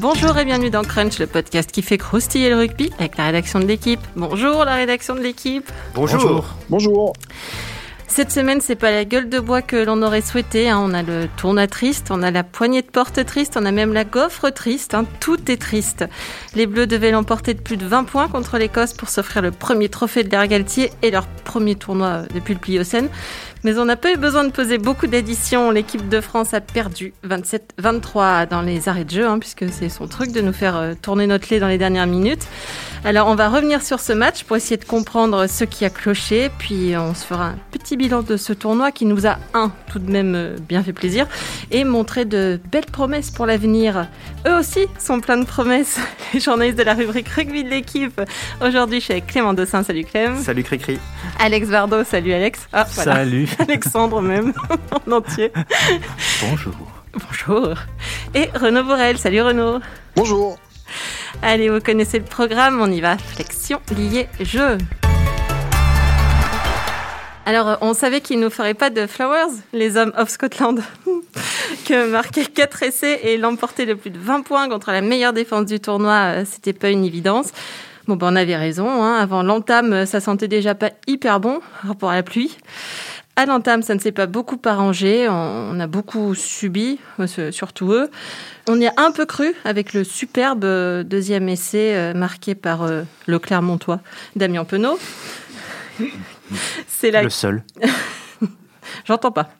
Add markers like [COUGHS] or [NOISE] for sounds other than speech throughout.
Bonjour et bienvenue dans Crunch, le podcast qui fait croustiller le rugby avec la rédaction de l'équipe. Bonjour la rédaction de l'équipe. Bonjour. Bonjour. Cette semaine, c'est pas la gueule de bois que l'on aurait souhaité. hein. On a le tournoi triste, on a la poignée de porte triste, on a même la gaufre triste. hein. Tout est triste. Les Bleus devaient l'emporter de plus de 20 points contre l'Écosse pour s'offrir le premier trophée de l'air Galtier et leur premier tournoi depuis le Pliocène. Mais on n'a pas eu besoin de poser beaucoup d'additions. L'équipe de France a perdu 27-23 dans les arrêts de jeu, hein, puisque c'est son truc de nous faire euh, tourner notre lait dans les dernières minutes. Alors on va revenir sur ce match pour essayer de comprendre ce qui a cloché, puis on se fera un petit bilan de ce tournoi qui nous a, un, tout de même euh, bien fait plaisir, et montré de belles promesses pour l'avenir. Eux aussi sont pleins de promesses, [LAUGHS] les journalistes de la rubrique rugby de l'équipe. Aujourd'hui je suis avec Clément Dossin, salut Clem. Salut Cricri. Alex Bardot, salut Alex. Ah, voilà. Salut. [LAUGHS] Alexandre même, [LAUGHS] en entier. Bonjour. Bonjour. Et Renaud Borel, salut Renaud. Bonjour. Allez, vous connaissez le programme, on y va. Flexion, lié, jeu. Alors, euh, on savait qu'ils ne feraient pas de Flowers, les hommes of Scotland, [LAUGHS] que marquer 4 essais et l'emporter de plus de 20 points contre la meilleure défense du tournoi, euh, c'était pas une évidence. Bon, ben, on avait raison. hein. Avant l'entame, euh, ça sentait déjà pas hyper bon rapport à la pluie. À l'entame, ça ne s'est pas beaucoup arrangé. On a beaucoup subi, euh, surtout eux. On y a un peu cru avec le superbe euh, deuxième essai euh, marqué par le Clermontois, Damien Penaud. [LAUGHS] C'est la Le seul. [LAUGHS] J'entends pas.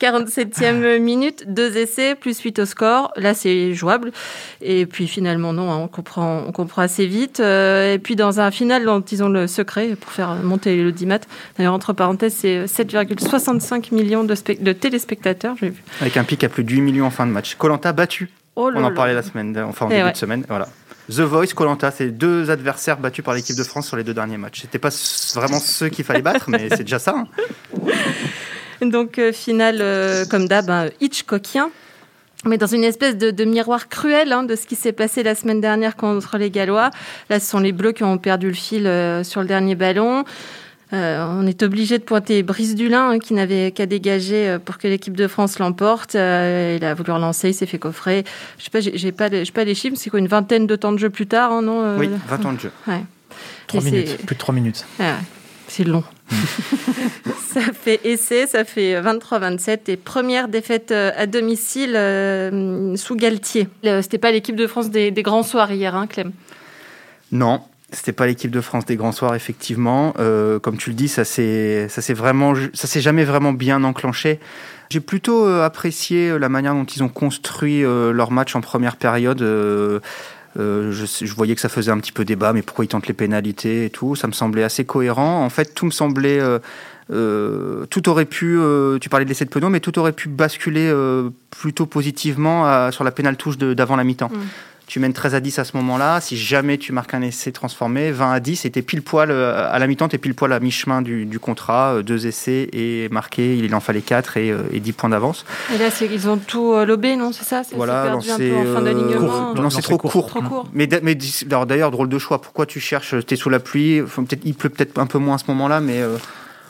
47e minute, deux essais, plus 8 au score. Là, c'est jouable. Et puis finalement, non, hein, on, comprend, on comprend assez vite. Euh, et puis dans un final dont ils ont le secret pour faire monter l'audimat. D'ailleurs, entre parenthèses, c'est 7,65 millions de, spec- de téléspectateurs. Vu. Avec un pic à plus de 8 millions en fin de match. Colanta battu. Oh On en parlait la semaine, enfin en Eh début ouais. de semaine. Voilà. The Voice, Colanta, c'est deux adversaires battus par l'équipe de France sur les deux derniers matchs. C'était pas vraiment ceux qu'il fallait battre, mais c'est déjà ça. hein. [LAUGHS] Donc, euh, finale, euh, comme d'hab, un Hitchcockien. Mais dans une espèce de, de miroir cruel hein, de ce qui s'est passé la semaine dernière contre les Gallois. Là, ce sont les Bleus qui ont perdu le fil euh, sur le dernier ballon. Euh, on est obligé de pointer Brice Dulin, hein, qui n'avait qu'à dégager euh, pour que l'équipe de France l'emporte. Euh, il a voulu relancer, il s'est fait coffrer. Je sais pas, j'ai pas, les- pas les chiffres. C'est quoi une vingtaine de temps de jeu plus tard, hein, non euh, Oui, 20 ans de jeu. Ouais. 3 Et c'est- minutes, plus de 3 minutes. ah ouais, c'est long. [LAUGHS] ça fait essai, ça fait 23-27 et première défaite euh, à domicile euh, sous Galtier. C'était pas l'équipe de France des, des grands soirs hier, hein, Clem? Non, c'était pas l'équipe de France des grands soirs, effectivement. Euh, comme tu le dis, ça s'est ça s'est vraiment, ça s'est jamais vraiment bien enclenché. J'ai plutôt apprécié la manière dont ils ont construit leur match en première période. Euh, euh, je, voyais que ça faisait un petit peu débat, mais pourquoi ils tentent les pénalités et tout Ça me semblait assez cohérent. En fait, tout me semblait. euh, euh, tout aurait pu, euh, tu parlais de l'essai de Penaud, mais tout aurait pu basculer euh, plutôt positivement à- sur la pénale touche d'avant la mi-temps. Mm. Tu mènes 13 à 10 à ce moment-là. Si jamais tu marques un essai transformé, 20 à 10, et t'es pile poil euh, à la mi-temps, t'es pile poil à mi-chemin du, du contrat. euh, Deux essais et marqué, il en fallait 4 et, euh, et 10 points d'avance. Et là, c'est- ils ont tout euh, lobé, non C'est ça? C'est Voilà, perdu un peu en fin euh, d'alignement. Non, Non, c'est trop court. court. Trop court. Mais, d'ailleurs, drôle de choix. Pourquoi tu cherches T'es sous la pluie? Il pleut peut-être un peu moins à ce moment-là, mais euh,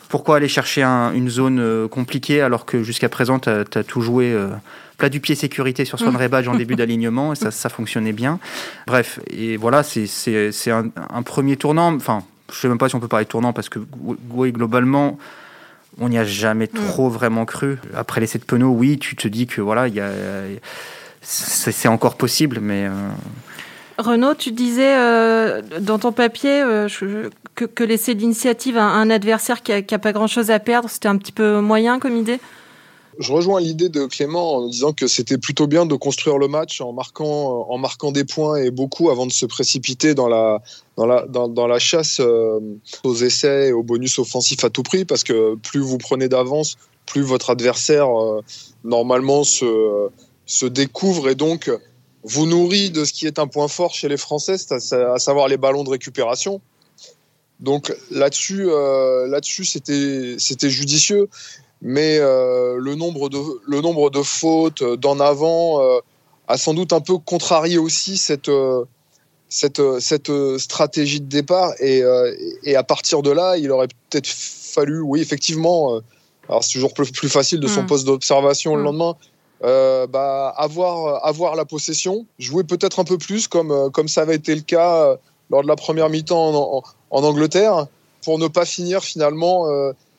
pourquoi aller chercher un- une zone euh, compliquée alors que jusqu'à présent, tu as, tout joué euh, plat du pied sécurité sur Mm. [LAUGHS] Rebadge en début d'alignement et ça, ça fonctionnait bien. Bref, et voilà, c'est, un, un premier tournant. Enfin, je sais même pas si on peut parler de tournant parce que, oui, globalement. On n'y a jamais trop vraiment cru. Après l'essai de Penaud, oui, tu te dis que voilà, il y a, c'est, encore possible, mais euh, Renaud, tu disais euh, dans ton papier euh, je- que, que laisser l'initiative à un adversaire qui a, qui a pas grand-chose à perdre, c'était un petit peu moyen comme idée? Je rejoins l'idée de Clément en disant que c'était plutôt bien de construire le match en marquant, en marquant des points et beaucoup avant de se précipiter dans la, dans la, dans, la chasse euh, aux essais et aux bonus offensifs à tout prix parce que plus vous prenez d'avance, plus votre adversaire euh, normalement se, se découvre et donc vous nourrit de ce qui est un point fort chez les Français, à, savoir les ballons de récupération. Donc là-dessus, euh, c'était, c'était judicieux mais euh, le, nombre de, le nombre de fautes euh, d'en avant euh, a sans doute un peu contrarié aussi cette, euh, cette, cette stratégie de départ. Et, et à partir de là, il aurait peut-être fallu, oui, effectivement, alors c'est toujours plus, plus facile de son Mm. poste d'observation le Mm. lendemain, bah, avoir, avoir la possession, jouer peut-être un peu plus comme, comme ça avait été le cas lors de la première mi-temps en, Angleterre, pour ne pas finir finalement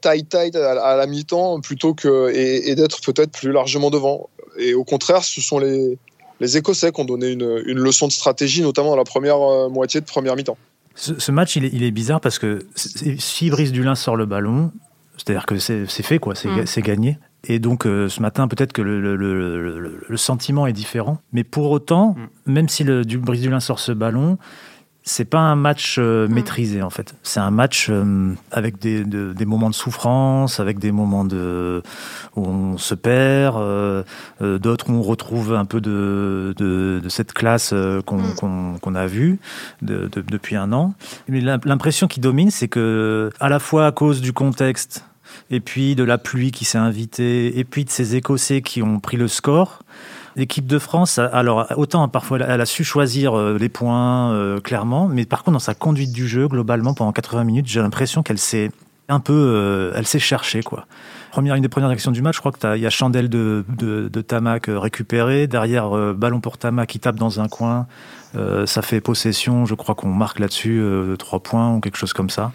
tight tight à, la mi-temps plutôt que et, d'être peut-être plus largement devant. Et au contraire, ce sont les, les Écossais qui ont donné une, une leçon de stratégie, notamment dans la première moitié de première mi-temps. Ce, match, il est, il est, bizarre parce que si Brice Dulin sort le ballon, c'est-à-dire que c'est fait, quoi, c'est mm. gagné. Et donc euh, ce matin, peut-être que le, le, le, le, sentiment est différent. Mais pour autant, mm. même si le, du Brice Dulin sort ce ballon, c'est pas un match euh, mm. maîtrisé en fait. C'est un match euh, avec des, des, moments de souffrance, avec des moments de où on se perd, euh, d'autres où on retrouve un peu de, de, de cette classe qu'on mm. qu'on a vue de, depuis un an. Mais l'impression qui domine, c'est que à la fois à cause du contexte et puis de la pluie qui s'est invitée, et puis de ces Écossais qui ont pris le score, L'équipe de France, alors autant parfois elle a su choisir euh, les points euh, clairement, mais par contre dans sa conduite du jeu globalement pendant 80 minutes, j'ai l'impression qu'elle s'est un peu, euh, elle s'est cherchée quoi. Première, une des premières actions du match, je crois que il y a Chandelle de, de, de Tamac récupéré, derrière ballon pour Tamac qui tape dans un coin, euh, ça fait possession, je crois qu'on marque là-dessus euh, trois points ou quelque chose comme ça.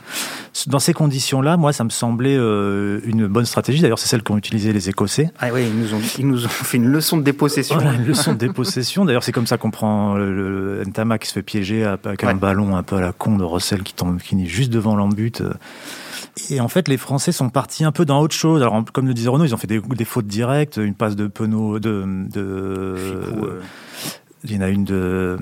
Dans ces conditions-là, moi, ça me semblait euh, une bonne stratégie. D'ailleurs, c'est celle qu'ont utilisé les Écossais. Ah oui, ils nous ont, ils nous ont fait une leçon de dépossession. une leçon de dépossession. D'ailleurs, c'est comme ça qu'on prend le, Ntama qui se fait piéger avec un ballon un peu à la con de Russell qui tombe, qui est juste devant l'embut. Et en fait, les Français sont partis un peu dans autre chose. Alors, comme le disait Renaud, ils ont fait des, fautes directes, une passe de Penaud, de, de il y en a une de,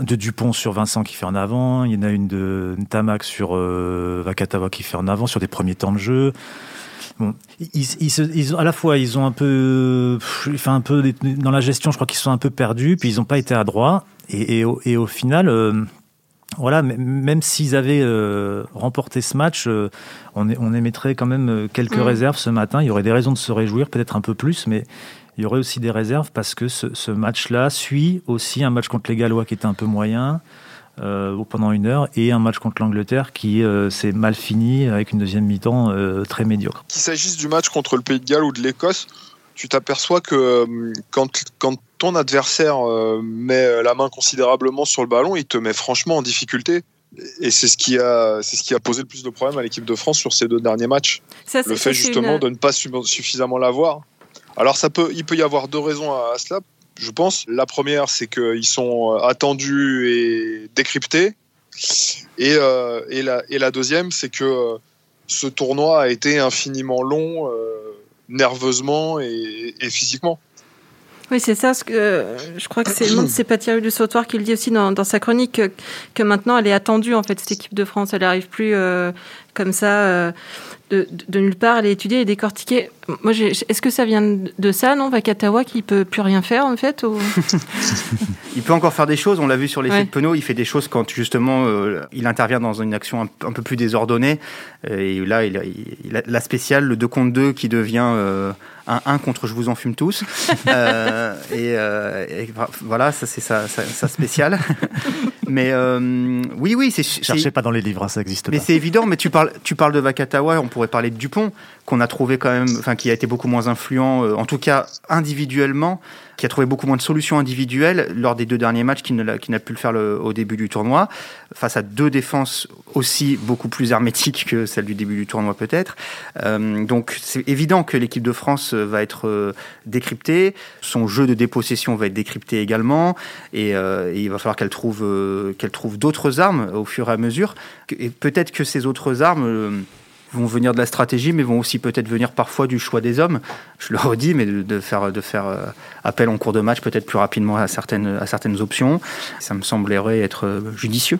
de, Dupont sur Vincent qui fait en avant. Il y en a une de Tamac sur euh, Vakatawa qui fait en avant sur des premiers temps de jeu. Bon, ils, ils, à la fois, ils ont un peu, enfin un peu dans la gestion, je crois qu'ils sont un peu perdus, puis ils n'ont pas été adroits. Et, et, au, et au final, euh, voilà, même s'ils avaient euh, remporté ce match, euh, on, on, émettrait quand même quelques mmh. réserves ce matin. Il y aurait des raisons de se réjouir, peut-être un peu plus, mais il y aurait aussi des réserves parce que ce, match-là suit aussi un match contre les Gallois qui était un peu moyen euh, pendant une heure et un match contre l'Angleterre qui euh, s'est mal fini avec une deuxième mi-temps euh, très médiocre. Qu'il s'agisse du match contre le Pays de Galles ou de l'Écosse, tu t'aperçois que quand, quand ton adversaire met la main considérablement sur le ballon, il te met franchement en difficulté. Et c'est ce qui a, c'est ce qui a posé le plus de problèmes à l'équipe de France sur ces deux derniers matchs. le fait justement de ne pas suffisamment l'avoir. Alors ça peut, il peut y avoir deux raisons à, cela, je pense. La première, c'est qu'ils sont euh, attendus et décryptés. Et, euh, et, la, et la deuxième, c'est que euh, ce tournoi a été infiniment long, nerveusement et, physiquement. Oui, c'est ça. Ce que, je crois que c'est pas Thierry de Sautoir qui le dit aussi dans, sa chronique que, maintenant elle est attendue en fait cette équipe de France. Elle n'arrive plus comme ça de, nulle part, aller étudier et décortiquer. Moi, est-ce que ça vient de ça, non Vakatawa qui peut plus rien faire en fait [LAUGHS] Il peut encore faire des choses. On l'a vu sur les ouais. de Penaud. Il fait des choses quand justement euh, il intervient dans une action un, peu plus désordonnée. Euh, et là, il, a, la spéciale, le 2 contre 2 qui devient euh, un 1 contre je vous en fume tous. [LAUGHS] et, voilà, ça c'est sa, spéciale. [LAUGHS] mais oui, oui, c'est. Cherchez pas dans les livres, hein, ça existe pas. Mais c'est évident. Mais tu parles, tu parles de Vakatawa. On pourrait parler de Dupont qu'on a trouvé quand même, enfin qui a été beaucoup moins influent, euh, en tout cas individuellement, qui a trouvé beaucoup moins de solutions individuelles lors des deux derniers matchs qu'il n'a pu le faire au début du tournoi, face à deux défenses aussi beaucoup plus hermétiques que celles du début du tournoi peut-être. Euh, donc c'est évident que l'équipe de France va être euh, décryptée, son jeu de dépossession va être décrypté également, et, il va falloir qu'elle trouve, qu'elle trouve d'autres armes au fur et à mesure, et peut-être que ces autres armes vont venir de la stratégie, mais vont aussi peut-être venir parfois du choix des hommes. Je le redis, mais de, faire, de faire euh, appel en cours de match peut-être plus rapidement à certaines, à certaines options. Ça me semblerait être euh, judicieux.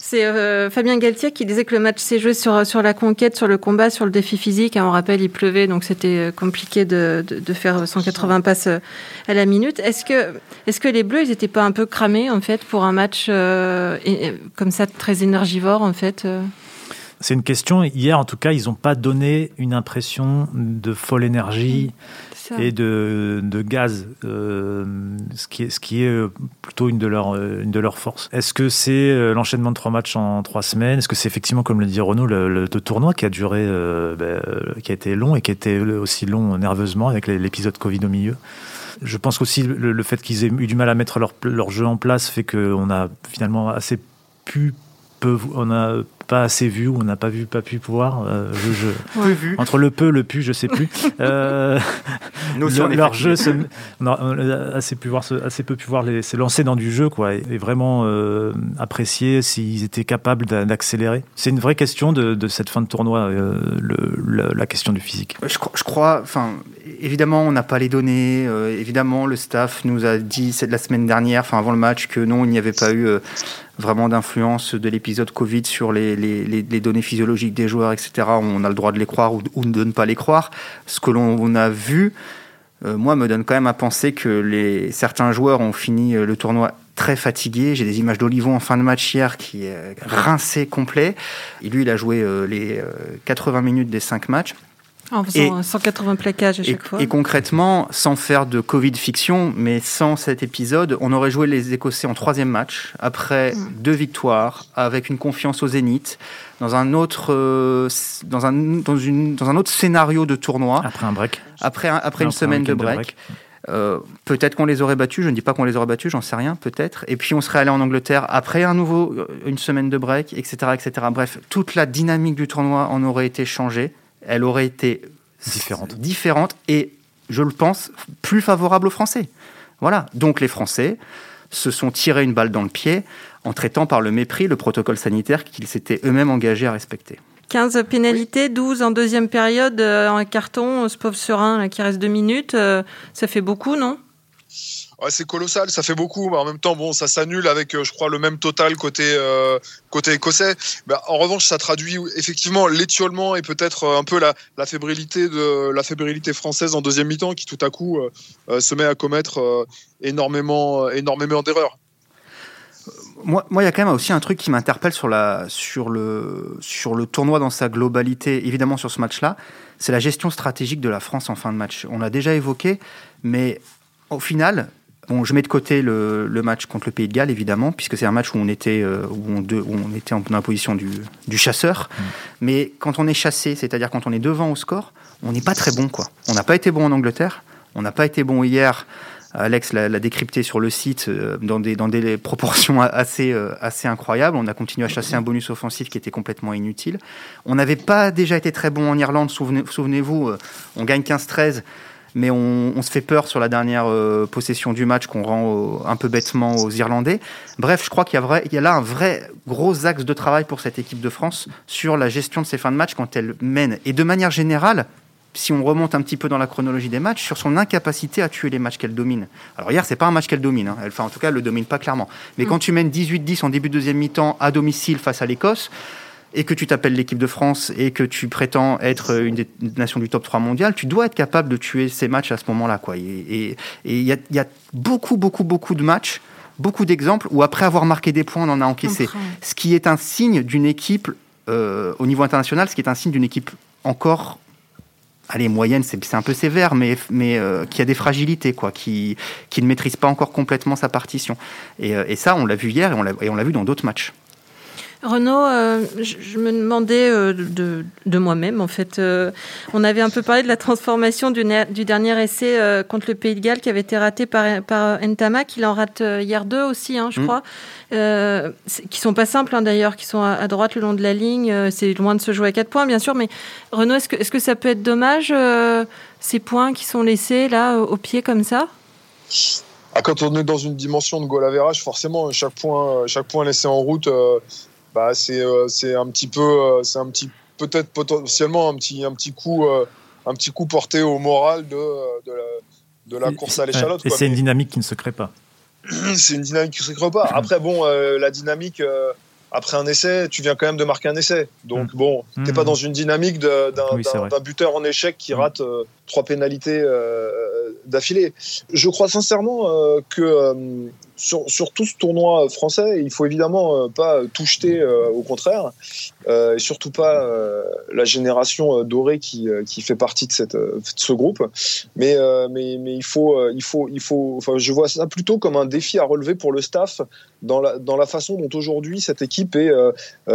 C'est euh, Fabien Galtier qui disait que le match s'est joué sur, sur la conquête, sur le combat, sur le défi physique. on rappelle, il pleuvait, donc c'était compliqué de, de, faire 180 passes à la minute. Est-ce que, est que les Bleus, ils n'étaient pas un peu cramés, en fait, pour un match comme ça, très énergivore, en fait c'est une question. Hier, en tout cas, ils n'ont pas donné une impression de folle énergie et de, de gaz, euh, ce, qui est, ce qui est euh, plutôt une de leurs une de leurs forces. Est-ce que c'est l'enchaînement de trois matchs en trois semaines? Est-ce que c'est effectivement, comme le dit Renaud, le, tournoi qui a duré, ben, qui a été long et qui a été aussi long nerveusement avec l'épisode Covid au milieu? Je pense aussi le, le fait qu'ils aient eu du mal à mettre leur, leur jeu en place fait qu'on a finalement assez pu peu, on a pas assez vu ou on n'a pas vu, pas pu pouvoir. Euh, je, peu vu. Entre le peu, le pu, je sais plus. [LAUGHS] Euh, leur jeu, on a assez, pu voir, assez peu pu voir les, se lancer dans du jeu, quoi, et, vraiment euh, apprécier s'ils étaient capables d'accélérer. C'est une vraie question de, de, cette fin de tournoi, euh, le, la question du physique. Je, je crois, enfin, évidemment, on n'a pas les données. évidemment, le staff nous a dit c'est de la semaine dernière, enfin avant le match, que non, il n'y avait pas eu vraiment d'influence de l'épisode Covid sur les, les, les, données physiologiques des joueurs, etc. On a le droit de les croire ou, de ne pas les croire. Ce que l'on a vu, euh, moi, me donne quand même à penser que les, certains joueurs ont fini euh, le tournoi très fatigués. J'ai des images d'Olivon en fin de match hier qui est rincé complet. Et lui, il a joué euh, les 80 minutes des 5 matchs. En faisant 180 plaquages à chaque fois. Et concrètement, sans faire de Covid fiction, mais sans cet épisode, on aurait joué les Écossais en troisième match, après mm. deux victoires, avec une confiance au zénith, dans un autre, euh, dans un, dans une, dans un autre scénario de tournoi. Après un break. Après, après une semaine de break. Euh, peut-être qu'on les aurait battus, je ne dis pas qu'on les aurait battus, j'en sais rien, peut-être. Et puis on serait allé en Angleterre après un nouveau, euh, une semaine de break, etc., etc. Bref, toute la dynamique du tournoi en aurait été changée elle aurait été différente. différente et, je le pense, plus favorable aux Français. Voilà. Donc les Français se sont tirés une balle dans le pied en traitant par le mépris le protocole sanitaire qu'ils s'étaient eux-mêmes engagés à respecter. 15 pénalités, 12 en deuxième période, euh, en carton, ce pauvre serein qui reste deux minutes, euh, ça fait beaucoup, non? C'est colossal, ça fait beaucoup, mais en même temps, bon, ça s'annule avec, euh, je crois, le même total côté euh, côté écossais. Bah, en revanche, ça traduit effectivement l'étiolement et peut-être euh, un peu la, la, fébrilité de la fébrilité française en deuxième mi-temps, qui tout à coup se met à commettre énormément énormément d'erreurs. Moi, moi, il y a quand même aussi un truc qui m'interpelle sur sur le sur le tournoi dans sa globalité, évidemment sur ce match-là, c'est la gestion stratégique de la France en fin de match. On l'a déjà évoqué, mais au final, Bon, je mets de côté le, match contre le Pays de Galles, évidemment, puisque c'est un match où on était, euh, où on, on était en, la position du, chasseur. Mm. Mais quand on est chassé, c'est-à-dire quand on est devant au score, on n'est pas très bon. quoi. On n'a pas été bon en Angleterre, on n'a pas été bon hier. Alex l'a décrypté sur le site euh, dans, des, dans des [LAUGHS] proportions assez, euh, assez incroyables. On a continué à chasser un bonus offensif qui était complètement inutile. On n'avait pas déjà été très bon en Irlande, souvenez-vous, on gagne 15-13 mais on, se fait peur sur la dernière euh, possession du match qu'on rend un peu bêtement aux Irlandais. Bref, je crois qu'il y, y, a là un vrai gros axe de travail pour cette équipe de France sur la gestion de ces fins de match quand elle mène. Et de manière générale, si on remonte un petit peu dans la chronologie des matchs, sur son incapacité à tuer les matchs qu'elle domine. Alors hier, c'est pas un match qu'elle domine, hein. enfin en tout cas, elle le domine pas clairement. Mais mm. quand tu mènes 18-10 en début de deuxième mi-temps à domicile face à l'Écosse, et que tu t'appelles l'équipe de France et que tu prétends être une des nations du top 3 mondial, tu dois être capable de tuer ces matchs à ce moment-là. Et il y, y, a beaucoup, beaucoup, beaucoup de matchs, beaucoup d'exemples où après avoir marqué des points, on en a encaissé. Ce qui est un signe d'une équipe, euh, au niveau international, ce qui est un signe d'une équipe encore allez, moyenne, c'est un peu sévère, mais, mais euh, qui a des fragilités, quoi, qui, qui ne maîtrise pas encore complètement sa partition. Et, euh, et ça, on l'a vu hier et on l'a vu dans d'autres matchs. Renaud, euh, je, me demandais euh, de, de moi-même, en fait. Euh, on avait un peu parlé de la transformation du, du dernier essai contre le Pays de Galles qui avait été raté par, par Ntama, qu'il en rate hier deux aussi, hein, je mm. crois. qui sont pas simples hein, d'ailleurs, qui sont à, droite le long de la ligne. C'est loin de se jouer à quatre points, bien sûr. Mais Renaud, est-ce que, est -ce que ça peut être dommage, ces points qui sont laissés là, au, pied comme ça? Ah, quand on est dans une dimension de goal average, forcément, chaque point, chaque point laissé en route, bah, c'est euh, c'est un petit peu euh, c'est un petit peut-être potentiellement un petit un petit coup euh, un petit coup porté au moral de de la, de la course à l'échalote. Et c'est une dynamique qui ne se crée pas. [CLEARS THROAT] c'est une dynamique qui ne se crée pas. Après, bon, la dynamique, après un essai, tu viens quand même de marquer un essai. Donc, mm. bon, tu n'es pas mm. dans une dynamique d'un buteur en échec qui mm. rate trois pénalités d'affilée. Je crois sincèrement que sur, tout ce tournoi français, il faut évidemment euh, pas tout jeter, euh, au contraire, euh, et surtout pas la génération dorée qui, qui fait partie de, cette, ce groupe. Mais, mais, mais il faut, il faut, il faut. Enfin, je vois ça plutôt comme un défi à relever pour le staff dans la, dans la façon dont aujourd'hui cette équipe est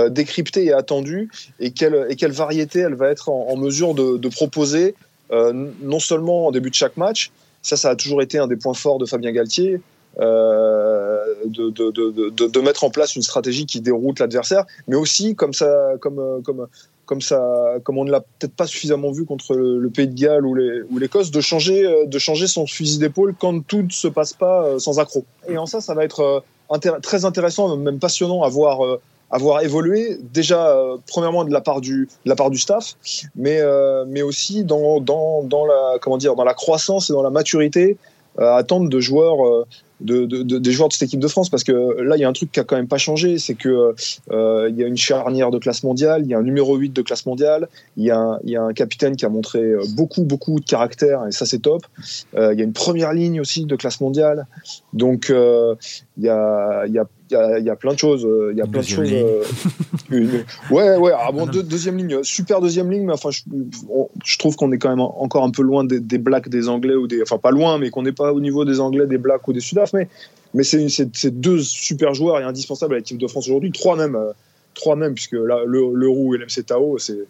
décryptée et attendue, et quelle, quelle variété elle va être en, mesure de, proposer, non seulement en début de chaque match. Ça, ça a toujours été un des points forts de Fabien Galtier. Euh, de, de, de, mettre en place une stratégie qui déroute l'adversaire, mais aussi comme ça, comme, comme, comme ça, comme on ne l'a peut-être pas suffisamment vu contre le, Pays de Galles ou l'Écosse, de changer, euh, de changer son fusil d'épaule quand tout ne se passe pas euh, sans accroc. Et en ça, ça va être très intéressant, même passionnant à voir voir évoluer. Déjà premièrement de la part du la part du staff mais mais aussi dans, dans, dans la comment dire dans la croissance et dans la maturité à attendre de joueurs de, des joueurs de cette équipe de France. Parce que là il y a un truc qui a quand même pas changé c'est que euh, il y a une charnière de classe mondiale il y a un numéro 8 de classe mondiale il y a un, il y a un capitaine qui a montré euh, beaucoup beaucoup de caractère et ça c'est top. Euh, il y a une première ligne aussi de classe mondiale. Donc il y a il y a il y, a plein de choses. Il y a plein de choses. Ouais, ouais. Ah bon, deuxième ligne, super deuxième ligne, mais enfin, je, trouve qu'on est quand même encore un peu loin des, des, Blacks des Anglais ou des, enfin pas loin, mais qu'on n'est pas au niveau des Anglais, des Blacks ou des Sudaf. Mais, mais c'est deux super joueurs et indispensables à l'équipe de France aujourd'hui, trois même. Euh, trois même, puisque là, le, le Roux et l'MC Tao, c'est.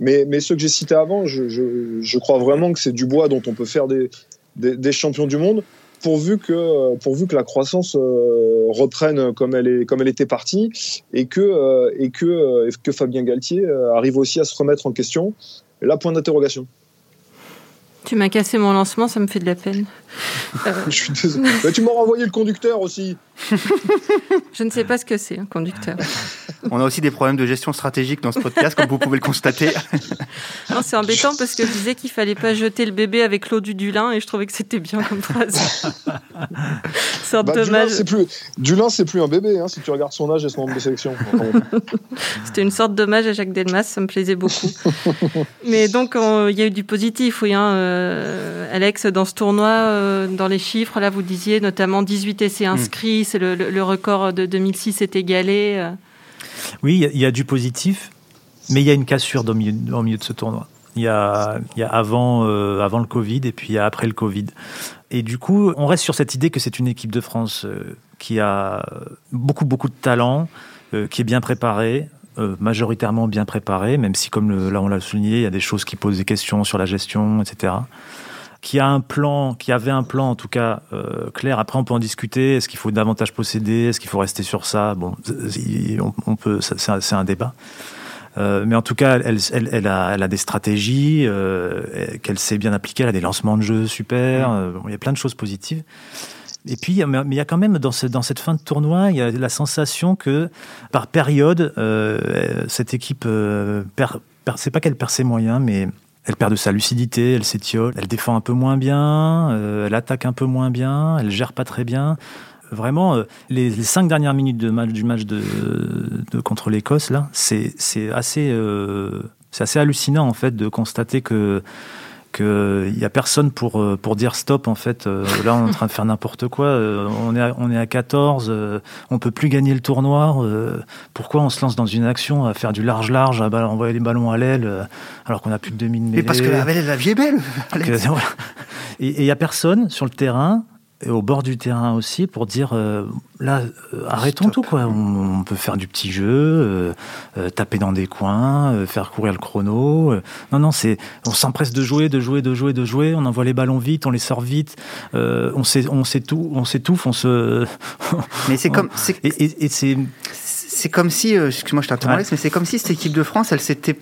Mais, mais ceux que j'ai cités avant, je, je, je, crois vraiment que c'est du bois dont on peut faire des, des, des champions du monde pourvu que pourvu que la croissance euh, reprenne comme elle est comme elle était partie et que euh, et que euh, que Fabien Galtier arrive aussi à se remettre en question. là, point d'interrogation. Tu m'as cassé mon lancement, ça me fait de la peine. [LAUGHS] Je suis désolé. Bah, tu m'as renvoyé le conducteur aussi. Je ne sais pas ce que c'est, un conducteur. [LAUGHS] On a aussi des problèmes de gestion stratégique dans ce podcast, comme vous pouvez le constater. [LAUGHS] c'est embêtant parce que je disais qu'il fallait pas jeter le bébé avec l'eau du Dulin et je trouvais que c'était bien comme phrase. c'est bah, dommage. Dulin, c'est plus, Dulin, c'est plus un bébé, hein, si tu regardes son âge et son nombre de sélection. c'était une sorte d'hommage à Jacques Delmas, ça me plaisait beaucoup. Mais donc, il y a eu du positif, oui. Hein, euh, Alex, dans ce tournoi, euh, dans les chiffres, là, vous disiez notamment 18 essais inscrits, c'est le, record de 2006 est égalé. Euh. Oui, il y, a du positif, mais il y a une cassure au milieu, au milieu de ce tournoi. Il y a, y a avant, euh, avant le Covid et puis il y a après le Covid. Et du coup, on reste sur cette idée que c'est une équipe de France qui a beaucoup, beaucoup de talent, qui est bien préparée, majoritairement bien préparée, même si, comme là on l'a souligné, il y a des choses qui posent des questions sur la gestion, etc qui a un plan, qui avait un plan en tout cas euh, clair. Après, on peut en discuter. Est-ce qu'il faut davantage posséder Est-ce qu'il faut rester sur ça? Bon, on, peut. C'est un, débat. Euh, mais en tout cas, elle, elle, elle, a, elle a, des stratégies euh, qu'elle sait bien appliquer. Elle a des lancements de jeux super. Mm. il y a plein de choses positives. Et puis, mais il y a quand même dans, ce, dans cette fin de tournoi, il y a la sensation que par période, cette équipe, perd, c'est pas qu'elle perd ses moyens, mais elle perd de sa lucidité, elle s'étiole, elle défend un peu moins bien, euh, elle attaque un peu moins bien, elle gère pas très bien. Vraiment, euh, les, cinq dernières minutes de match, du match de, contre l'Écosse, là, c'est assez, euh, assez hallucinant en fait de constater que il n'y a personne pour, euh, pour dire stop en fait. Euh, là, on est en train de faire n'importe quoi. Euh, on est à, on est à 14, on peut plus gagner le tournoi. pourquoi on se lance dans une action à faire du large large, à envoyer les ballons à l'aile alors qu'on a plus que 2000 Mais parce que la, la vie est belle. [LAUGHS] Et il n'y a personne sur le terrain et au bord du terrain aussi pour dire euh, là euh, arrêtons tout quoi. On, peut faire du petit jeu euh, taper dans des coins faire courir le chrono non non c'est on s'empresse de jouer de jouer de jouer de jouer. On envoie les ballons vite on les sort vite on sait on sait tout on s'étouffe on se mais c'est [LAUGHS] comme et, c'est c'est comme si excuse-moi je t'interromps mais c'est comme si cette équipe de France elle s'était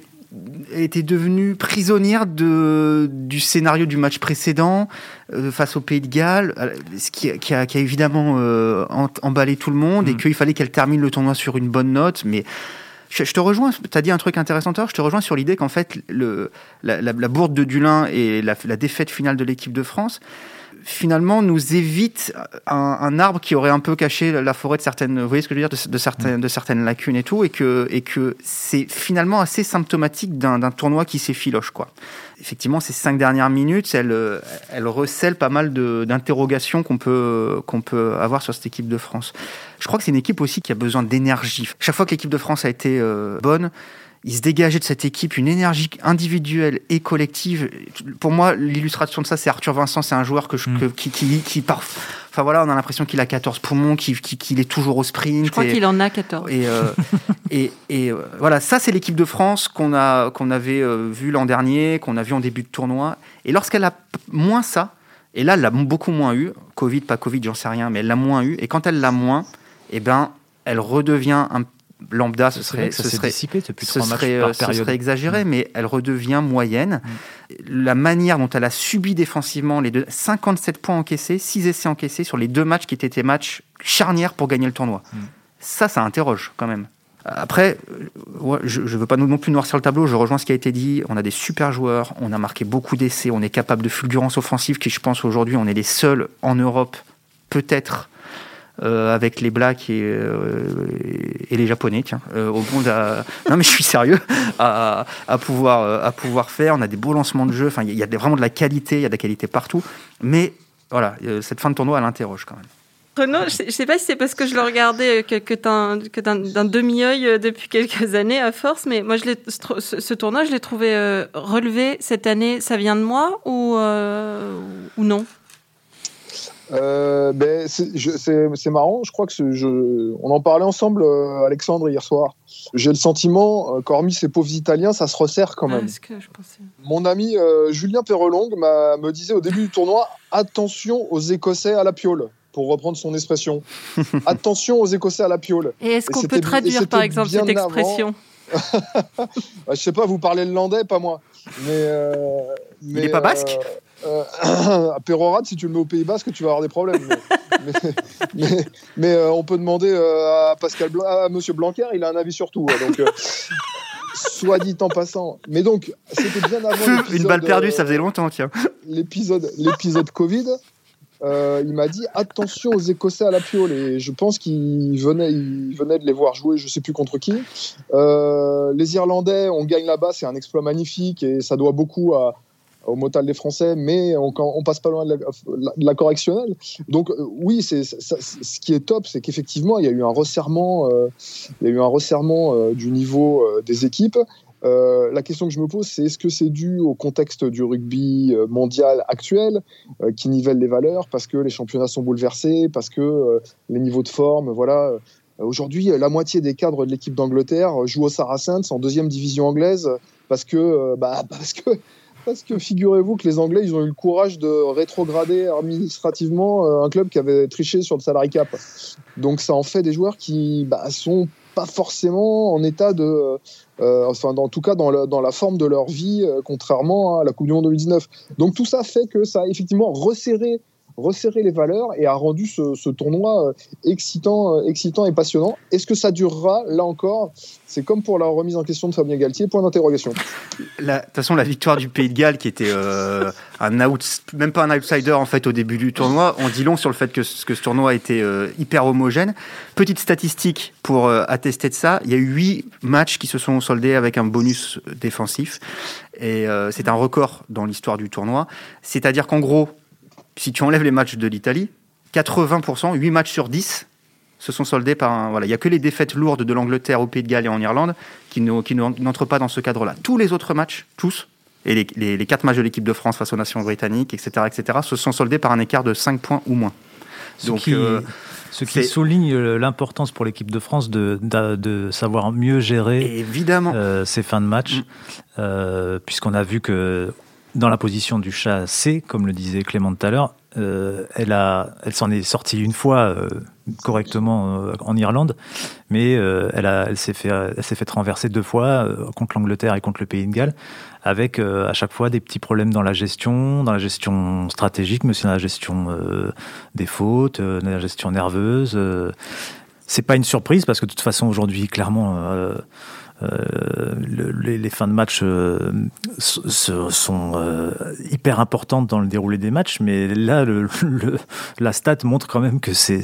était devenue prisonnière de, du scénario du match précédent euh, face au Pays de Galles, euh, ce qui, qui, a, qui a, évidemment euh, emballé tout le monde et mm. qu'il fallait qu'elle termine le tournoi sur une bonne note. Mais je, te rejoins, tu as dit un truc intéressant, je te rejoins sur l'idée qu'en fait, le, la, la, bourde de Dulin et la, la défaite finale de l'équipe de France, finalement nous évite un, arbre qui aurait un peu caché la forêt de certaines, vous voyez ce que je veux dire, de, certaines, de certaines lacunes et tout, et que, et que c'est finalement assez symptomatique d'un tournoi qui s'effiloche, quoi. Effectivement, ces cinq dernières minutes, elles, elles recèlent pas mal d'interrogations qu'on peut, qu'on peut avoir sur cette équipe de France. Je crois que c'est une équipe aussi qui a besoin d'énergie. Chaque fois que l'équipe de France a été euh, bonne, il se dégageait de cette équipe une énergie individuelle et collective. Pour moi, l'illustration de ça, c'est Arthur Vincent. C'est un joueur que, je, mm. qui, qui, qui part. Enfin voilà, on a l'impression qu'il a 14 poumons, qu'il est toujours au sprint. Je crois qu'il en a 14. Et, euh, [LAUGHS] et, et euh, voilà, ça c'est l'équipe de France qu'on a qu'on avait euh, vu l'an dernier, qu'on a vu en début de tournoi. Et lorsqu'elle a moins ça, et là elle l'a beaucoup moins eu, Covid, pas Covid, j'en sais rien, mais elle l'a moins eu. Et quand elle l'a moins, eh ben elle redevient un lambda, ce serait, ce serait, ce serait, exagéré, mm. mais elle redevient moyenne. Mm. La manière dont elle a subi défensivement les deux, 57 points encaissés, 6 essais encaissés sur les deux matchs qui étaient des matchs charnières pour gagner le tournoi. Mm. Ça, ça interroge quand même. Après, euh, je ne veux pas non plus noircir le tableau, je rejoins ce qui a été dit. On a des super joueurs, on a marqué beaucoup d'essais, on est capable de fulgurance offensive qui, je pense, aujourd'hui, on est les seuls en Europe, peut-être, euh, avec les Blacks et, euh, les Japonais, tiens, euh, au monde [LAUGHS] non mais je suis sérieux, à, pouvoir, à pouvoir faire. On a des beaux lancements de jeu, enfin il y a vraiment de la qualité, il y a de la qualité partout, mais voilà, cette fin de tournoi, elle interroge quand même. Renaud, je ne sais pas si c'est parce que je le regardais que, que d'un demi-œil depuis quelques [LAUGHS] années à force, mais moi, je ce, ce tournoi, je l'ai trouvé relevé cette année. Ça vient de moi ou non? Euh, ben, c'est marrant, je crois que je, on en parlait ensemble, euh, Alexandre, hier soir. J'ai le sentiment euh, qu'hormis ces pauvres Italiens, ça se resserre quand même. Mon ami euh, Julien Perrelong me disait au début du tournoi attention aux Écossais à la piole, pour reprendre son expression. [LAUGHS] attention aux Écossais à la piole. Et est-ce qu'on peut traduire par exemple cette expression? [LAUGHS] Je sais pas, vous parlez le landais, pas moi. Mais, mais Il n'est pas basque? Euh, [COUGHS] à Perorade, si tu le mets au Pays Basque, tu vas avoir des problèmes. mais, [LAUGHS] euh, on peut demander euh, à Pascal à Monsieur Blanquer, il a un avis sur tout. Hein, donc, soit dit en passant. Mais donc, c'était bien avant. Une balle perdue, ça faisait longtemps, tiens. L'épisode, l'épisode Covid. il m'a dit attention aux Écossais à la piole et je pense qu'il venait, il venait de les voir jouer, je sais plus contre qui. les Irlandais, on gagne là-bas, c'est un exploit magnifique et ça doit beaucoup à, au Motal des Français, mais on, on passe pas loin de la, correctionnelle. Donc euh, oui, c'est ce qui est top, c'est qu'effectivement il y a eu un resserrement, euh, il y a eu un resserrement euh, du niveau des équipes. la question que je me pose, c'est est-ce que c'est dû au contexte du rugby mondial actuel qui nivelle les valeurs parce que les championnats sont bouleversés, parce que les niveaux de forme, voilà. Aujourd'hui, la moitié des cadres de l'équipe d'Angleterre jouent au Saracens en deuxième division anglaise parce que, bah, parce que parce que figurez-vous que les Anglais, ils ont eu le courage de rétrograder administrativement euh, un club qui avait triché sur le salary cap. Donc ça en fait des joueurs qui bah, sont pas forcément en état de, euh, enfin en tout cas dans la, dans la forme de leur vie, euh, contrairement à la Coupe du Monde 2019. Donc tout ça fait que ça a effectivement resserré resserré les valeurs et a rendu ce, tournoi euh, excitant, euh, excitant et passionnant. Est-ce que ça durera Là encore, c'est comme pour la remise en question de Fabien Galtier, point d'interrogation. De toute façon, la victoire du Pays de Galles, qui était euh, un out, même pas un outsider en fait au début du tournoi, on dit long sur le fait que, ce tournoi était hyper homogène. Petite statistique pour attester de ça, il y a eu huit matchs qui se sont soldés avec un bonus défensif. Et c'est un record dans l'histoire du tournoi. C'est-à-dire qu'en gros, si tu enlèves les matchs de l'Italie, 80%, 8 matchs sur 10 se sont soldés par un. Voilà, il n'y a que les défaites lourdes de l'Angleterre au Pays de Galles et en Irlande qui, n'entrent pas dans ce cadre-là. Tous les autres matchs, tous, et les, les, 4 matchs de l'équipe de France face aux nations britanniques, etc., etc., se sont soldés par un écart de 5 points ou moins. Ce Donc, qui, euh, ce qui souligne l'importance pour l'équipe de France de, de, savoir mieux gérer évidemment. Euh, ces fins de match, mm. euh, puisqu'on a vu que dans la position du chat C, comme le disait Clément tout à l'heure, euh, elle, elle s'en est sortie une fois euh, correctement euh, en Irlande, mais elle, elle, s'est fait, fait renverser deux fois contre l'Angleterre et contre le Pays de Galles, avec à chaque fois des petits problèmes dans la gestion, dans la gestion stratégique, mais aussi dans la gestion des fautes, dans la gestion nerveuse. c'est pas une surprise parce que de toute façon aujourd'hui, clairement les, fins de match sont hyper importantes dans le déroulé des matchs, mais là, le, la stat montre quand même que c'est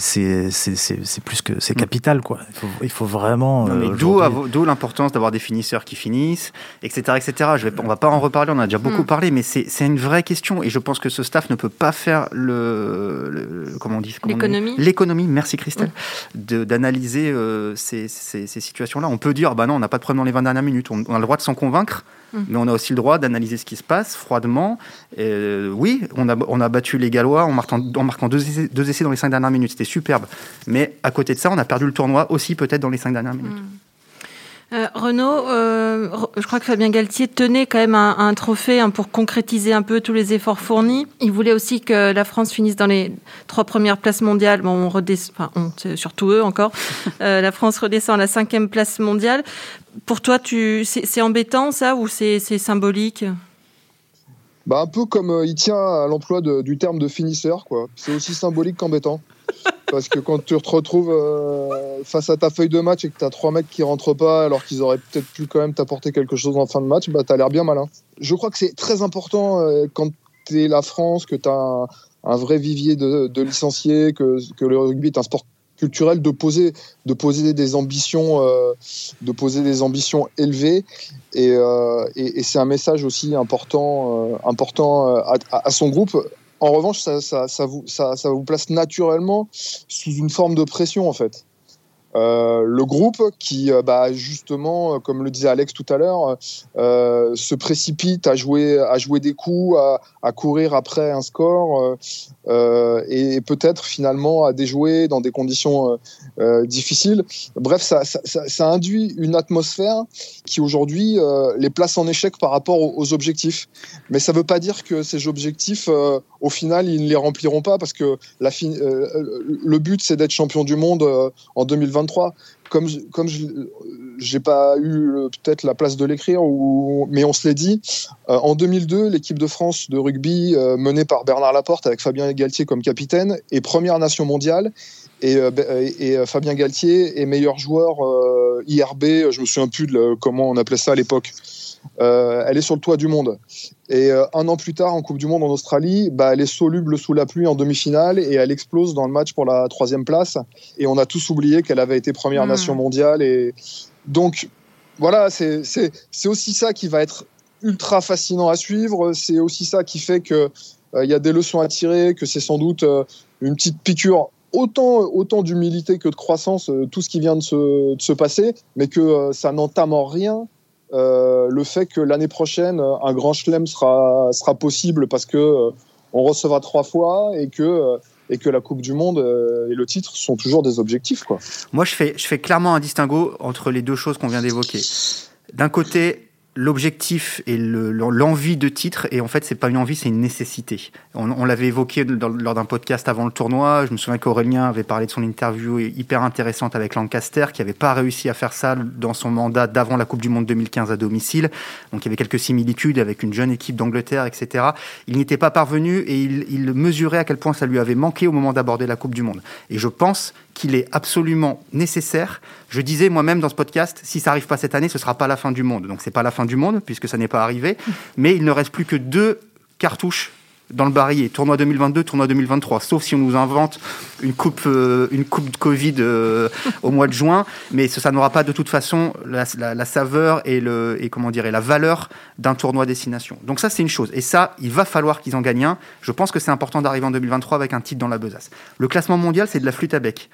plus que c'est mm. capital, quoi. Il faut, il faut vraiment. D'où l'importance d'avoir des finisseurs qui finissent, etc., etc. Je vais, on va pas en reparler, on a déjà beaucoup mm. parlé, mais c'est une vraie question, et je pense que ce staff ne peut pas faire le, comment on dit l'économie. L'économie, merci Christelle, d'analyser euh, ces, ces, ces situations-là. On peut dire, bah non, on n'a pas problème dans les 20 dernières minutes, on, a le droit de s'en convaincre. Mm. Mais on a aussi le droit d'analyser ce qui se passe froidement. Euh, oui, on a, on a battu les Gallois en marquant, en marquant deux, essais, deux essais dans les cinq dernières minutes. C'était superbe. Mais à côté de ça, on a perdu le tournoi aussi peut-être dans les cinq dernières minutes. Mm. Euh, Renaud, euh, je crois que Fabien Galtier tenait quand même un, un trophée hein, pour concrétiser un peu tous les efforts fournis. Il voulait aussi que la France finisse dans les trois premières places mondiales. Bon, on redescend, enfin, on, surtout eux encore. [LAUGHS] Euh, la France redescend à la cinquième place mondiale. Pour toi, tu, c'est embêtant ça ou c'est symbolique? Bah, un peu comme euh, il tient à l'emploi du terme de finisseur, quoi. C'est aussi symbolique qu'embêtant. [LAUGHS] Parce que quand tu te retrouves euh, face à ta feuille de match et que tu as trois mecs qui rentrent pas alors qu'ils auraient peut-être pu quand même t'apporter quelque chose en fin de match, bah, tu as l'air bien malin. Je crois que c'est très important euh, quand tu es la France, que tu as un, vrai vivier de, licenciés, que, que, le rugby est un sport culturel de poser de poser des ambitions euh, de poser des ambitions élevées et, et, c'est un message aussi important important à, son groupe en revanche, ça, vous, ça vous place naturellement sous une forme de pression, en fait. Euh, le groupe qui, euh, bah, justement, euh, comme le disait Alex tout à l'heure, se précipite à jouer, à jouer des coups, à, courir après un score et peut-être finalement à déjouer dans des conditions difficiles. Bref, ça, induit une atmosphère qui aujourd'hui les place en échec par rapport aux, objectifs. Mais ça ne veut pas dire que ces objectifs, au final, ils ne les rempliront pas parce que le but, c'est d'être champion du monde en 2020 comme je, comme j'ai pas eu peut-être la place de l'écrire, mais on se l'est dit. Euh, en 2002, l'équipe de France de rugby euh, menée par Bernard Laporte avec Fabien Galtier comme capitaine est première nation mondiale. Et, euh, et Fabien Galtier est meilleur joueur IRB. Je me souviens plus de comment on appelait ça à l'époque. Euh, elle est sur le toit du monde. Et euh, un an plus tard, en Coupe du Monde en Australie, bah, elle est soluble sous la pluie en demi-finale et elle explose dans le match pour la troisième place. Et on a tous oublié qu'elle avait été première hmm. nation mondiale. Et donc, voilà, c'est aussi ça qui va être ultra fascinant à suivre. C'est aussi ça qui fait que euh, il y a des leçons à tirer, que c'est sans doute une petite piqûre autant, autant d'humilité que de croissance, tout ce qui vient de se, de se passer, mais que ça n'entame en rien euh, le fait que l'année prochaine un grand chelem sera sera possible parce que euh, on recevra trois fois et que euh, et que la Coupe du Monde et le titre sont toujours des objectifs quoi. Moi je fais je fais clairement un distinguo entre les deux choses qu'on vient d'évoquer. D'un côté, l'objectif et l'envie de titre, et en fait, c'est pas une envie, c'est une nécessité. On, l'avait évoqué lors d'un podcast avant le tournoi. Je me souviens qu'Aurélien avait parlé de son interview hyper intéressante avec Lancaster, qui avait pas réussi à faire ça dans son mandat d'avant la Coupe du Monde 2015 à domicile. Donc, il y avait quelques similitudes avec une jeune équipe d'Angleterre, etc. Il n'y était pas parvenu et il mesurait à quel point ça lui avait manqué au moment d'aborder la Coupe du Monde. Et je pense qu'il est absolument nécessaire. Je disais moi-même dans ce podcast, si ça arrive pas cette année, ce sera pas la fin du monde. Donc c'est pas la fin du monde puisque ça n'est pas arrivé, [LAUGHS] mais il ne reste plus que deux cartouches dans le barillet. Tournoi 2022, tournoi 2023. Sauf si on nous invente une coupe, euh, une coupe de Covid euh, au mois de juin. Mais ça, n'aura pas de toute façon la, saveur et, le, et, comment dire, la valeur d'un tournoi destination. Donc ça, c'est une chose. Et ça, il va falloir qu'ils en gagnent un. Je pense que c'est important d'arriver en 2023 avec un titre dans la besace. Le classement mondial, c'est de la flûte à bec.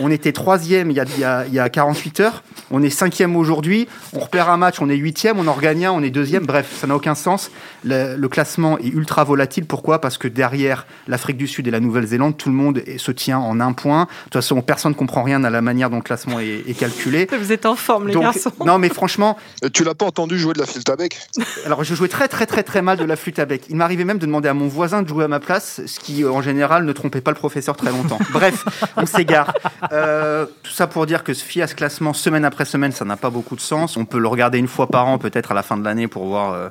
On était troisième il y, a, il, y a, 48 heures. On est cinquième aujourd'hui. On repère un match, on est huitième. On en regagne un, on est deuxième. Bref, ça n'a aucun sens. Le, classement est ultra volatile. Pourquoi? Parce que derrière l'Afrique du Sud et la Nouvelle-Zélande, tout le monde se tient en un point. De toute façon, personne ne comprend rien à la manière dont le classement est, calculé. [LAUGHS] Vous êtes en forme, les garçons. Non, mais franchement. tu l'as pas entendu jouer de la flûte à bec? Alors, je jouais très, très, très, très mal de la flûte à bec. Il m'arrivait même de demander à mon voisin de jouer à ma place, ce qui, en général, ne trompait pas le professeur très longtemps. Bref, on s'égare. Euh, tout ça pour dire que se fier à ce classement semaine après semaine, ça n'a pas beaucoup de sens. On peut le regarder une fois par an, peut-être à la fin de l'année, pour voir euh,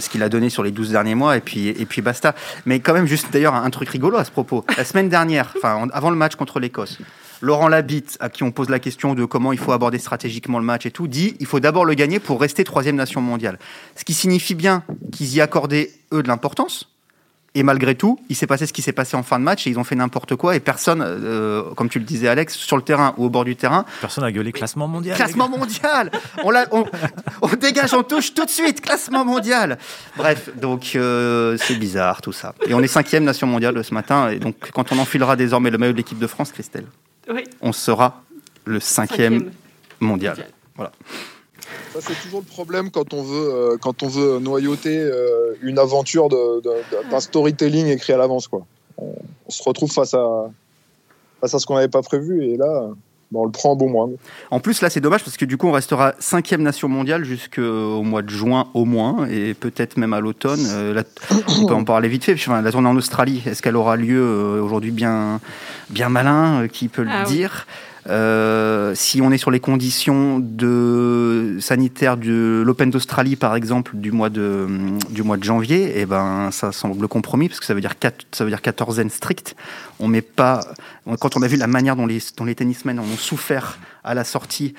ce qu'il a donné sur les 12 derniers mois, et puis, et puis basta. Mais quand même, juste d'ailleurs, un truc rigolo à ce propos. La semaine dernière, enfin, avant le match contre l'Écosse, Laurent Labitte, à qui on pose la question de comment il faut aborder stratégiquement le match et tout, dit il faut d'abord le gagner pour rester troisième nation mondiale. Ce qui signifie bien qu'ils y accordaient, eux, de l'importance. Et malgré tout, il s'est passé ce qui s'est passé en fin de match et ils ont fait n'importe quoi et personne, euh, comme tu le disais Alex, sur le terrain ou au bord du terrain. Personne n'a gueulé classement mondial. Classement mondial on, la, on, [LAUGHS] on, dégage, on touche tout de suite, classement mondial Bref, donc euh, c'est bizarre tout ça. Et on est cinquième nation mondiale ce matin et donc quand on enfilera désormais le maillot de l'équipe de France, Christelle, oui. on sera le cinquième, cinquième. mondial. mondial. Voilà. Ça, c'est toujours le problème quand on veut, euh, quand on veut noyauter euh, une aventure d'un storytelling écrit à l'avance. Quoi. On, on, se retrouve face à, face à ce qu'on n'avait pas prévu et là, bon, on le prend en bon moindre. En plus, là, c'est dommage parce que du coup, on restera cinquième nation mondiale jusqu'au mois de juin au moins et peut-être même à l'automne. Euh, [COUGHS] on peut en parler vite fait. Enfin, la tournée en Australie, est-ce qu'elle aura lieu euh, aujourd'hui bien, bien malin Qui peut le ah, dire? oui. Euh, si on est sur les conditions de sanitaires de l'Open d'Australie, par exemple, du mois de, du mois de janvier, eh ben, ça semble compromis parce que ça veut dire, 4, ça veut dire quatorzaine stricte. On met pas, quand on a vu la manière dont les, dont les tennismen ont souffert à la sortie,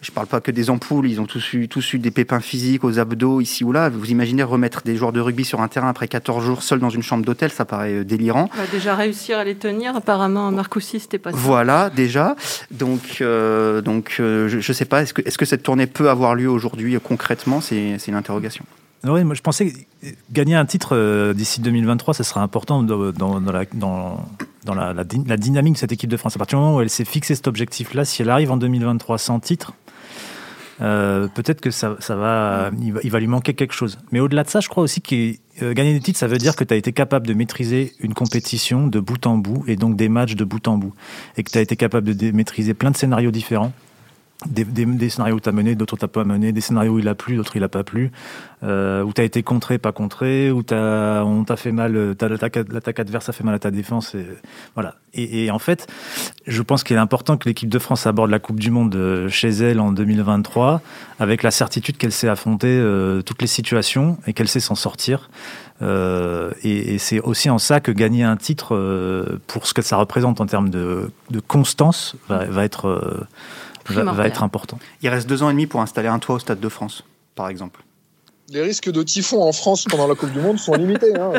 je parle pas que des ampoules, ils ont tous eu, tous eu des pépins physiques aux abdos ici ou là. Vous imaginez remettre des joueurs de rugby sur un terrain après 14 jours seuls dans une chambre d'hôtel, ça paraît délirant. On va déjà réussir à les tenir, apparemment Marcoussis c'était pas ça. Voilà, déjà. Donc, euh, donc euh, je, je sais pas, est-ce que, est-ce que cette tournée peut avoir lieu aujourd'hui euh, concrètement? C'est une interrogation. Oui, moi je pensais que gagner un titre euh, d'ici 2023, ça sera important dans, dans, dans la, dans, dans la, la, la, dynamique de cette équipe de France. À partir du moment où elle s'est fixé cet objectif-là, si elle arrive en 2023 sans titre, euh, peut-être que ça, va, il va, il lui manquer quelque chose. Mais au-delà de ça, je crois aussi que euh, gagner des titres, ça veut dire que tu as été capable de maîtriser une compétition de bout en bout et donc des matchs de bout en bout. Et que tu as été capable de maîtriser plein de scénarios différents. Des, scénarios où tu as mené, d'autres où tu pas mené, des scénarios où il a plu, d'autres où il a pas plu, euh, où tu as été contré, pas contré, où as, on t'a fait mal, l'attaque adverse a fait mal à ta défense. Et, voilà. Et, en fait, je pense qu'il est important que l'équipe de France aborde la Coupe du Monde chez elle en 2023 avec la certitude qu'elle sait affronter euh, toutes les situations et qu'elle sait s'en sortir. Euh, et, c'est aussi en ça que gagner un titre, euh, pour ce que ça représente en termes de, constance, va, être euh, va, va, être important. Il reste deux ans et demi pour installer un toit au Stade de France, par exemple. Les risques de typhon en France pendant la Coupe du Monde sont limités. Hein.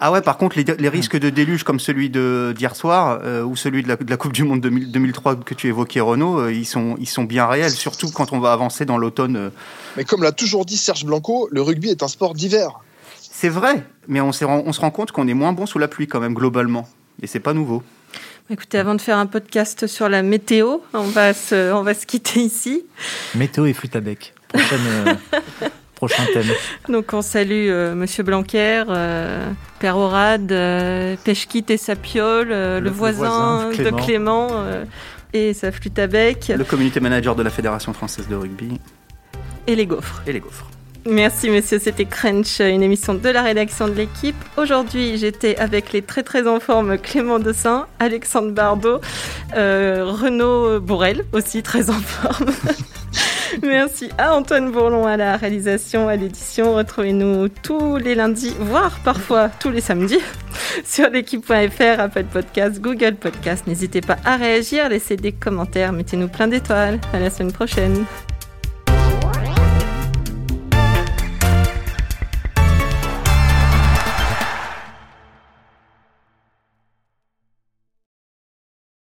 Ah ouais, par contre, les, les risques de déluge comme celui d'hier soir euh, ou celui de la, de la, Coupe du Monde 2000, 2003 que tu évoquais, Renaud, euh, ils, sont, ils sont bien réels, surtout quand on va avancer dans l'automne. Euh. Mais comme l'a toujours dit Serge Blanco, le rugby est un sport d'hiver. C'est vrai, mais on, on se rend compte qu'on est moins bon sous la pluie quand même, globalement. Et c'est pas nouveau. Écoutez, avant de faire un podcast sur la météo, on va se, on va se quitter ici. Météo et flûte à bec. Prochaine, euh, [LAUGHS] prochain thème. Donc on salue euh, Monsieur Blanquer, euh, Père Orade, euh, Pêchkit et Sapiole, le, le, voisin, voisin, de Clément, Clément et sa flûte à bec. Le community manager de la Fédération française de rugby. Et les gaufres. Et les gaufres. Merci monsieur, c'était Crunch, une émission de la rédaction de l'équipe. Aujourd'hui, j'étais avec les très très en forme Clément Dessin, Alexandre Bardot, euh, Renaud Bourrel, aussi très en forme. [LAUGHS] Merci à Antoine Bourlon à la réalisation, à l'édition. Retrouvez-nous tous les lundis, voire parfois tous les samedis, [LAUGHS] sur l'équipe.fr, Apple Podcast, Google Podcast. N'hésitez pas à réagir, laissez des commentaires, mettez-nous plein d'étoiles. À la semaine prochaine.